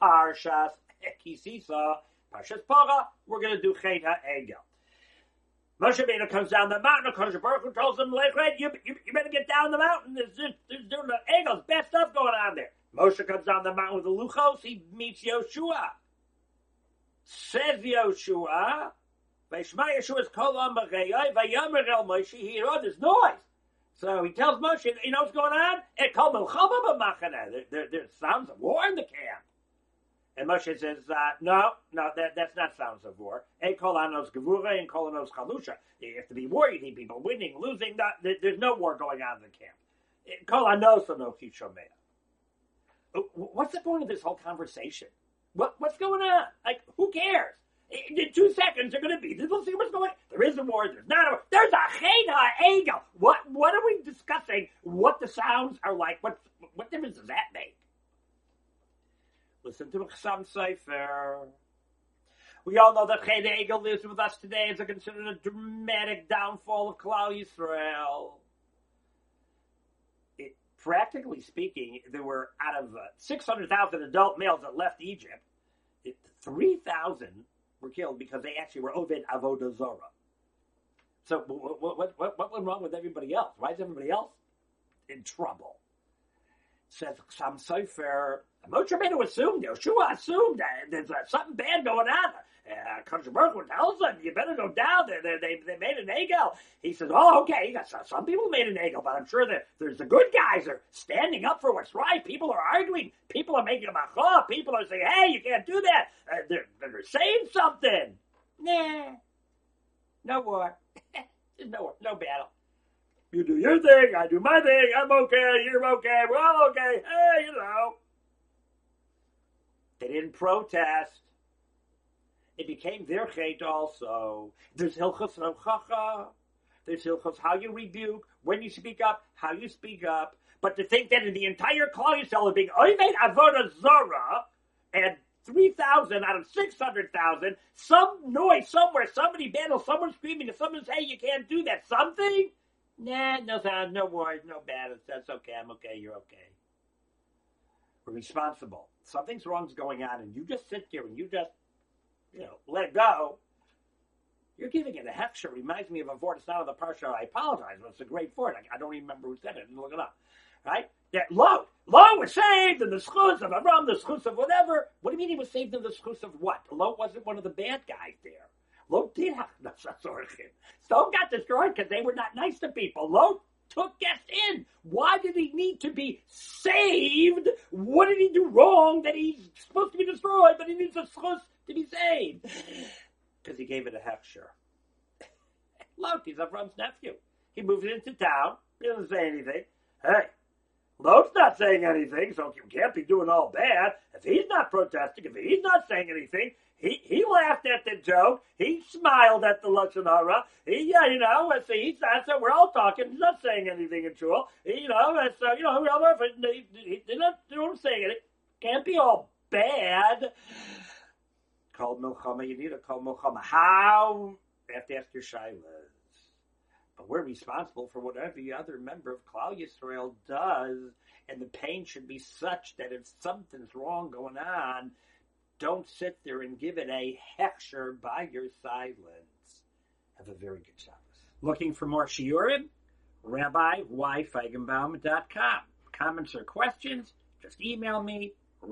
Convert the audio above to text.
Parshas Kisisa, Parshas Para, we're going to do Chet HaEgel. Moshe Rabbeinu comes down the mountain. Kodesh Baruch Hu tells him, "Lechred, you, you, you better get down the mountain. There's, there's, there's doing the egos, bad stuff going on there." Moshe comes down the mountain with the luchos. He meets Yoshua. Says Yoshua, "Vayishma Yeshua's kolam b'chayai vayamer el Moshe." He heard oh, this noise, so he tells Moshe, "You know what's going on? It called milchama b'machana. There, there, there's sounds of war in the camp." And Moshe says, uh, no, no, that, that's not sounds of war. Ein kol anos gevura and kol anos chalusha. You have to be war. You need people winning, losing. Not, there, there's no war going on in the camp. Kol anos no kishomeya. What's the point of this whole conversation? What, what's going on? Like, who cares? In two seconds, they're going to be. Let's see what's going. on. There is a war. There's not a war. There's a chena egel. What? What are we discussing? What the sounds are like? What? What difference does that? Listen to Chasam Sofer. We all know that Chet Egel lives with us today as a considered a dramatic downfall of Klal Yisrael. It, practically speaking, there were out of uh, 600,000 adult males that left Egypt, 3,000 were killed because they actually were Ovid Avodah Zorah. So what, what, what, what went wrong with everybody else? Why is everybody else in trouble? Says Chasam Sofer, Moshe Rabbeinu assumed, Yeshua assumed that there's uh, something bad going on. Uh, Country Baruch tells them, you better go down there. They, they, they made an egel. He says, oh, okay, some people made an egel, but I'm sure that there's the good guys are standing up for what's right. People are arguing. People are making a macha. People are saying, hey, you can't do that. Uh, they're, they're saying something. Nah, no war. no war, no battle. You do your thing, I do my thing. I'm okay, you're okay, we're all okay. Hey, you know. They didn't protest. It became their chait also. There's Hilchos Tochacha. There's Hilchos how you rebuke, when you speak up, how you speak up. But to think that in the entire Klal Yisrael is being Oived Avodah Zorah and 3,000 out of 600,000, some noise somewhere, somebody battles, someone screaming, and someone say, hey, you can't do that. Something? Nah, no sound, no worries, no bad. That's okay. I'm okay. You're okay. We're responsible. Something's wrong's going on, and you just sit there and you just, you know, let go. You're giving it a hechsher. Reminds me of a. It's not of the parsha. I apologize, but it's a great word. I, I don't even remember who said it. Look it up. Right? That Lot, Lot was saved in the schus of Avram, the schus of whatever. What do you mean he was saved in the schus of what? Lot wasn't one of the bad guys there. Lot did. Sdom got destroyed because they were not nice to people. Lot took guests in. Why did he need to be saved? What did he do wrong that he's supposed to be destroyed, but he needs to be saved? Because he gave it a hechsher. Lot, he's Avram's nephew. He moves into town. He doesn't say anything. Hey, Lot's not saying anything, so you can't be doing all bad. If he's not protesting, if he's not saying anything, he, he laughed at the joke. He smiled at the lashon. He, yeah, you know, so he's not. So we're all talking. He's not saying anything in shul. You know, so you know, they're not, not saying it. Can't be all bad. Kol milchama. You need a kol milchama. How? You have to ask your shilas. We're responsible for whatever the other member of Klal Yisrael does, and the pain should be such that if something's wrong going on, don't sit there and give it a hechsher by your silence. Have a very good Shabbos. Looking for more shiurim? RabbiYFeigenbaum.com. Comments or questions? Just email me